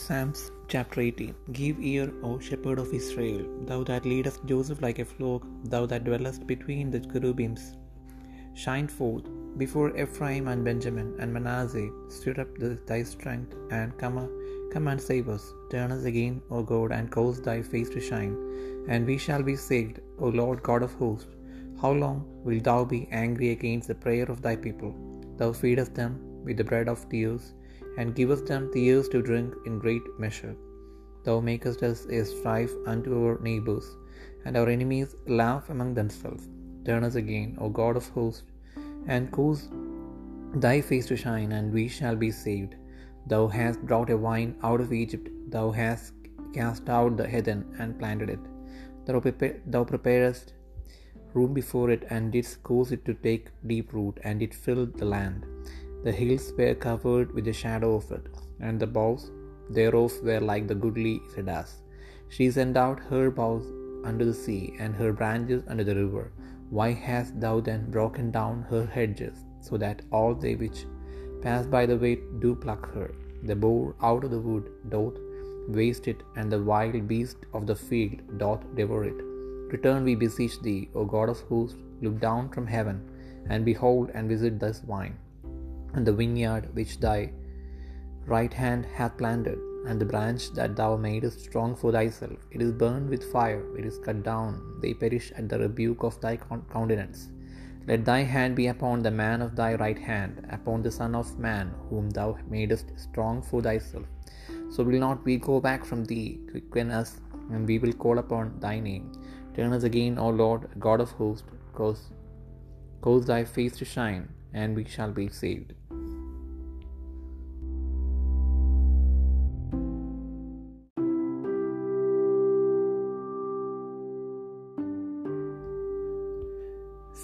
Psalms chapter 18 Give ear, O shepherd of Israel, thou that leadest Joseph like a flock, thou that dwellest between the cherubims. Shine forth before Ephraim and Benjamin and Manasseh, stir up thy strength, and come, come and save us. Turn us again, O God, and cause thy face to shine, and we shall be saved, O Lord God of hosts. How long wilt thou be angry against the prayer of thy people? Thou feedest them with the bread of tears and givest them tears to drink in great measure. Thou makest us a strife unto our neighbors, and our enemies laugh among themselves. Turn us again, O God of hosts, and cause thy face to shine, and we shall be saved. Thou hast brought a vine out of Egypt, thou hast cast out the heathen and planted it. Thou, prepare, thou preparest room before it, and didst cause it to take deep root, and it filled the land. The hills were covered with the shadow of it, and the boughs thereof were like the goodly cedars. She sent out her boughs unto the sea, and her branches unto the river. Why hast thou then broken down her hedges, so that all they which pass by the way do pluck her? The boar out of the wood doth waste it, and the wild beast of the field doth devour it. Return, we beseech thee, O God of hosts, look down from heaven, and behold, and visit this vine and the vineyard which thy right hand hath planted, and the branch that thou madest strong for thyself. It is burned with fire, it is cut down, they perish at the rebuke of thy countenance. Let thy hand be upon the man of thy right hand, upon the Son of Man, whom thou madest strong for thyself. So will not we go back from thee, quicken us, and we will call upon thy name. Turn us again, O Lord, God of hosts, cause, cause thy face to shine, and we shall be saved.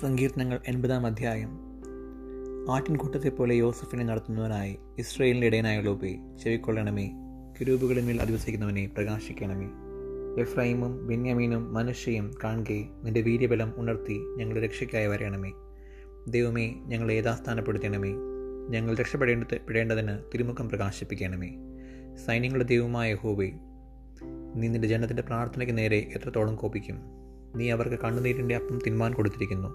സങ്കീർത്തനങ്ങൾ എൺപതാം അധ്യായം. ആട്ടിൻകൂട്ടത്തെ പോലെ യോസഫിനെ നടത്തുന്നവനായി ഇസ്രയേലിന്റെ ഇടയനായ ഉപേ ചെവിക്കൊള്ളണമേ കിരൂപുകളിന്മേൽ അധിവസിക്കുന്നവനെ പ്രകാശിക്കണമേ. എഫ്രൈമും ബെന്യാമീനും മനുഷ്യയും കാണുകെ നിന്റെ വീര്യബലം ഉണർത്തി ഞങ്ങളുടെ രക്ഷയ്ക്കായി വരയണമേ. ദൈവമേ ഞങ്ങളെ യഥാസ്ഥാനപ്പെടുത്തണമേ. ഞങ്ങൾ രക്ഷപ്പെടേണ്ടത് പെടേണ്ടതിന് തിരുമുഖം പ്രകാശിപ്പിക്കണമേ. സൈന്യങ്ങളുടെ ദൈവമായ ഹോബി നീ നിന്റെ ജനത്തിന്റെ പ്രാർത്ഥനയ്ക്ക് നേരെ എത്രത്തോളം കോപിക്കും? നീ അവർക്ക് കണ്ണുനീരിന്റെ അപ്പം തിന്മാൻ കൊടുത്തിരിക്കുന്നു.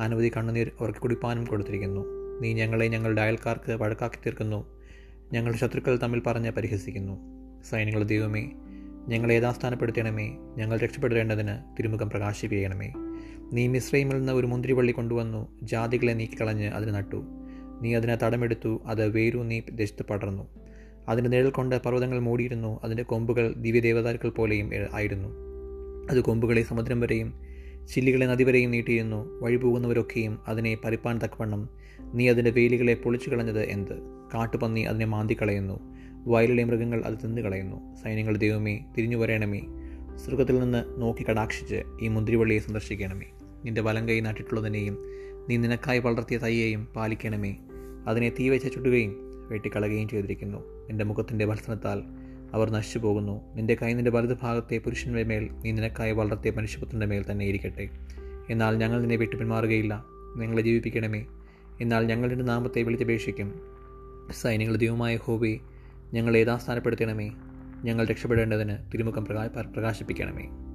അനവധി കണ്ണുനീർ അവർക്ക് കുടിപ്പാനും കൊടുത്തിരിക്കുന്നു. നീ ഞങ്ങളെ ഞങ്ങളുടെ അയൽക്കാർക്ക് വഴക്കാക്കി തീർക്കുന്നു. ഞങ്ങളുടെ ശത്രുക്കൾ തമ്മിൽ പറഞ്ഞ് പരിഹസിക്കുന്നു. സൈനികളുടെ ദൈവമേ ഞങ്ങളെ യഥാസ്ഥാനപ്പെടുത്തണമേ. ഞങ്ങൾ രക്ഷപ്പെടേണ്ടതിന് തിരുമുഖം പ്രകാശിപ്പിക്കണമേ. നീ മിശ്രയിമിൽ നിന്ന് ഒരു മുന്തിരിവള്ളി കൊണ്ടുവന്നു. ജാതികളെ നീക്കിക്കളഞ്ഞ് അതിന് നട്ടു. നീ അതിനെ തടമെടുത്തു. അത് വേരു നീ ദേശത്ത് പടർന്നു. അതിന്റെ നിഴൽ കൊണ്ട് പർവതങ്ങൾ മൂടിയിരുന്നു. അതിന്റെ കൊമ്പുകൾ ദിവ്യദേവതാക്കൾ പോലെയും ആയിരുന്നു. അത് കൊമ്പുകളെ സമുദ്രം വരെയും ചില്ലികളെ നദി വരെയും നീട്ടിയിരുന്നു. വഴി പോകുന്നവരൊക്കെയും അതിനെ പരിപ്പാൻ തക്കവണ്ണം നീ അതിന്റെ വേലികളെ പൊളിച്ചു കളഞ്ഞത് എന്ത്? കാട്ടുപന്നി അതിനെ മാന്തി കളയുന്നു വയലിലെ മൃഗങ്ങൾ അത് തിന്നുകളയുന്നു സൈന്യങ്ങൾ ദൈവമേ തിരിഞ്ഞു വരയണമേ സ്വർഗത്തിൽ നിന്ന് നോക്കി കടാക്ഷിച്ച് ഈ മുന്തിരിവള്ളിയെ സന്ദർശിക്കണമേ. നിന്റെ വലം കൈ നട്ടിട്ടുള്ളതിനെയും നീ നിനക്കായി വളർത്തിയ തയ്യേയും പാലിക്കണമേ. അതിനെ തീ വെച്ച് ചുടുകയും വെട്ടിക്കളയുകയും ചെയ്തിരിക്കുന്നു. എന്റെ മുഖത്തിന്റെ ഭത്സനത്താൽ അവർ നശിച്ചു പോകുന്നു നിന്റെ കൈ നിന്റെ വലതു ഭാഗത്തെ പുരുഷന്റെ മേൽ നീ നിനക്കായി വളർത്തിയ മനുഷ്യപുത്രന്റെ മേൽ തന്നെ ഇരിക്കട്ടെ. എന്നാൽ ഞങ്ങൾ നിന്നെ വിട്ടു പിന്മാറുകയില്ല. നിങ്ങളെ ജീവിപ്പിക്കണമേ. എന്നാൽ ഞങ്ങൾ നിന്റെ നാമത്തെ വിളിച്ചപേക്ഷിക്കും. സൈന്യങ്ങൾ ദൈവമായ ഹോബി ഞങ്ങളെ യഥാസ്ഥാനപ്പെടുത്തണമേ. ഞങ്ങൾ രക്ഷപ്പെടേണ്ടതിന് തിരുമുഖം പ്രകാ പ്രകാശിപ്പിക്കണമേ.